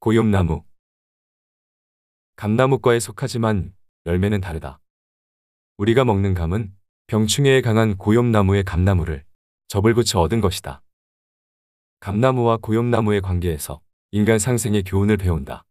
고염나무 감나무과에 속하지만 열매는 다르다. 우리가 먹는 감은 병충해에 강한 고염나무의 감나무를 접을 붙여 얻은 것이다. 감나무와 고염나무의 관계에서 인간 상생의 교훈을 배운다.